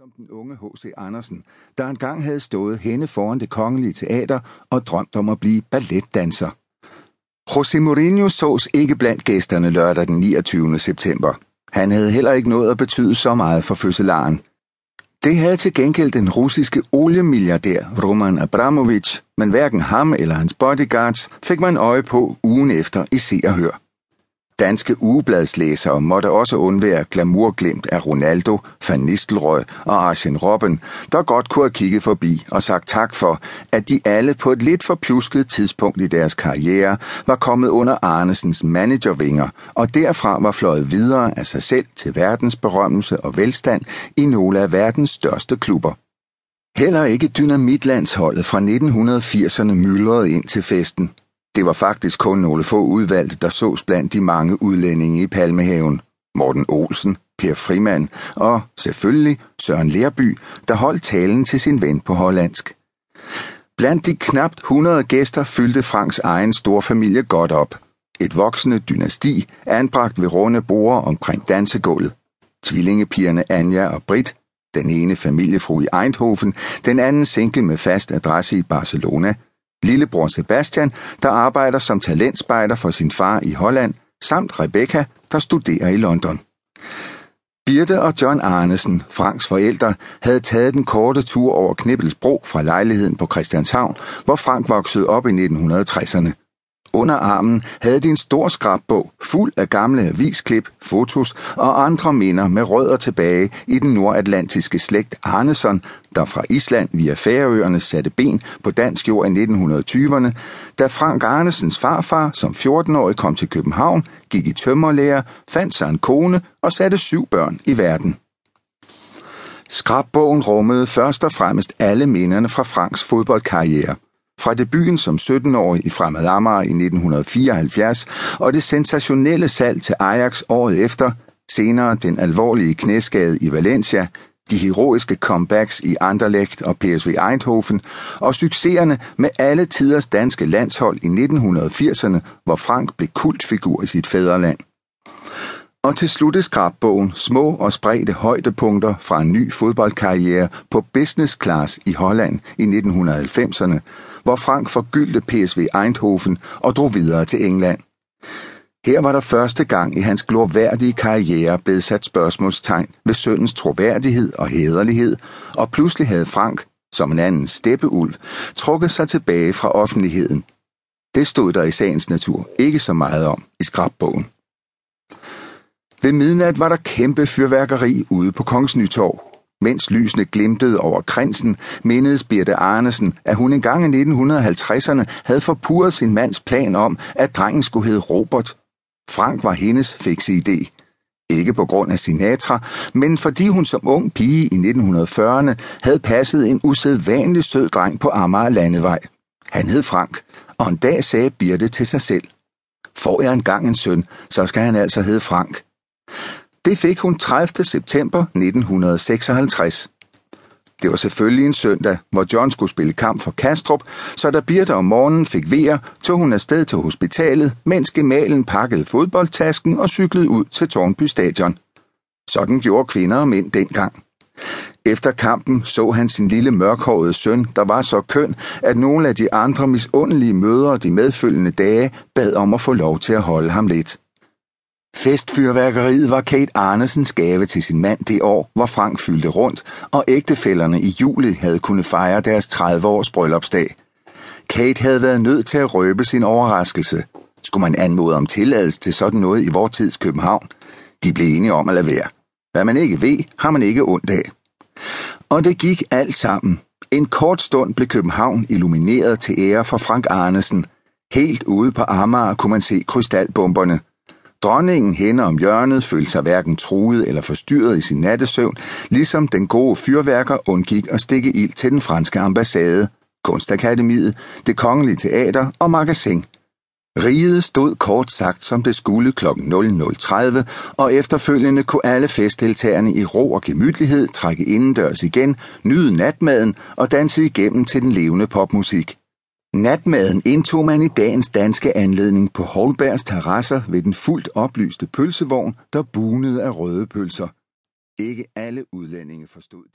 som den unge H.C. Andersen, der engang havde stået henne foran det kongelige teater og drømt om at blive balletdanser. José Mourinho sås ikke blandt gæsterne lørdag den 29. september. Han havde heller ikke nået at betyde så meget for fødselaren. Det havde til gengæld den russiske oliemilliardær Roman Abramovich, men hverken ham eller hans bodyguards fik man øje på ugen efter i Se og Hør. Danske ugebladslæsere måtte også undvære glamourglimt af Ronaldo, Van Nistelrooy og Arsene Robben, der godt kunne have kigget forbi og sagt tak for, at de alle på et lidt for plusket tidspunkt i deres karriere var kommet under Arnesens managervinger og derfra var fløjet videre af sig selv til verdensberømmelse og velstand i nogle af verdens største klubber. Heller ikke dynamitlandsholdet fra 1980'erne myldrede ind til festen, det var faktisk kun nogle få udvalgte, der sås blandt de mange udlændinge i Palmehaven. Morten Olsen, Per Frimand og selvfølgelig Søren Lerby, der holdt talen til sin ven på hollandsk. Blandt de knapt 100 gæster fyldte Franks egen storfamilie godt op. Et voksende dynasti anbragt ved runde borde omkring dansegulvet. Tvillingepigerne Anja og Brit, den ene familiefru i Eindhoven, den anden single med fast adresse i Barcelona – lillebror Sebastian, der arbejder som talentspejder for sin far i Holland, samt Rebecca, der studerer i London. Birte og John Arnesen, Franks forældre, havde taget den korte tur over Knibbelsbro fra lejligheden på Christianshavn, hvor Frank voksede op i 1960'erne. Under armen havde de en stor skrabbog fuld af gamle avisklip, fotos og andre minder med rødder tilbage i den nordatlantiske slægt Arneson, der fra Island via Færøerne satte ben på dansk jord i 1920'erne, da Frank Arnesens farfar som 14-årig kom til København, gik i tømmerlærer, fandt sig en kone og satte syv børn i verden. Skrabbogen rummede først og fremmest alle minderne fra Franks fodboldkarriere – fra debuten som 17-årig i Fremad Amager i 1974 og det sensationelle salg til Ajax året efter, senere den alvorlige knæskade i Valencia, de heroiske comebacks i Anderlecht og PSV Eindhoven og succeserne med alle tiders danske landshold i 1980'erne, hvor Frank blev kultfigur i sit fædreland. Og til slut er skrabbogen små og spredte højdepunkter fra en ny fodboldkarriere på business class i Holland i 1990'erne, hvor Frank forgyldte PSV Eindhoven og drog videre til England. Her var der første gang i hans glorværdige karriere blevet sat spørgsmålstegn ved søndens troværdighed og hederlighed, og pludselig havde Frank, som en anden steppeulv, trukket sig tilbage fra offentligheden. Det stod der i sagens natur ikke så meget om i skrabbogen. Ved midnat var der kæmpe fyrværkeri ude på Kongens Nytorv. Mens lysene glimtede over krinsen, mindedes Birte Arnesen, at hun engang i 1950'erne havde forpurret sin mands plan om, at drengen skulle hedde Robert. Frank var hendes fikse idé. Ikke på grund af Sinatra, men fordi hun som ung pige i 1940'erne havde passet en usædvanlig sød dreng på Amager Landevej. Han hed Frank, og en dag sagde Birte til sig selv. Får jeg engang en søn, så skal han altså hedde Frank. Det fik hun 30. september 1956. Det var selvfølgelig en søndag, hvor John skulle spille kamp for Kastrup, så da Birte om morgenen fik vejer, tog hun afsted til hospitalet, mens gemalen pakkede fodboldtasken og cyklede ud til Tornby Stadion. Sådan gjorde kvinder og mænd dengang. Efter kampen så han sin lille mørkhårede søn, der var så køn, at nogle af de andre misundelige mødre de medfølgende dage bad om at få lov til at holde ham lidt. Festfyrværkeriet var Kate Arnesens gave til sin mand det år, hvor Frank fyldte rundt, og ægtefællerne i juli havde kunnet fejre deres 30-års bryllupsdag. Kate havde været nødt til at røbe sin overraskelse. Skulle man anmode om tilladelse til sådan noget i vor tids København? De blev enige om at lade være. Hvad man ikke ved, har man ikke ondt af. Og det gik alt sammen. En kort stund blev København illumineret til ære for Frank Arnesen. Helt ude på Amager kunne man se krystalbomberne – Dronningen henne om hjørnet følte sig hverken truet eller forstyrret i sin nattesøvn, ligesom den gode fyrværker undgik at stikke ild til den franske ambassade, Kunstakademiet, det kongelige teater og magasin. Riget stod kort sagt, som det skulle kl. 00.30, og efterfølgende kunne alle festdeltagerne i ro og gemytlighed trække indendørs igen, nyde natmaden og danse igennem til den levende popmusik. Natmaden indtog man i dagens danske anledning på Holbergs terrasser ved den fuldt oplyste pølsevogn, der bunede af røde pølser. Ikke alle udlændinge forstod det.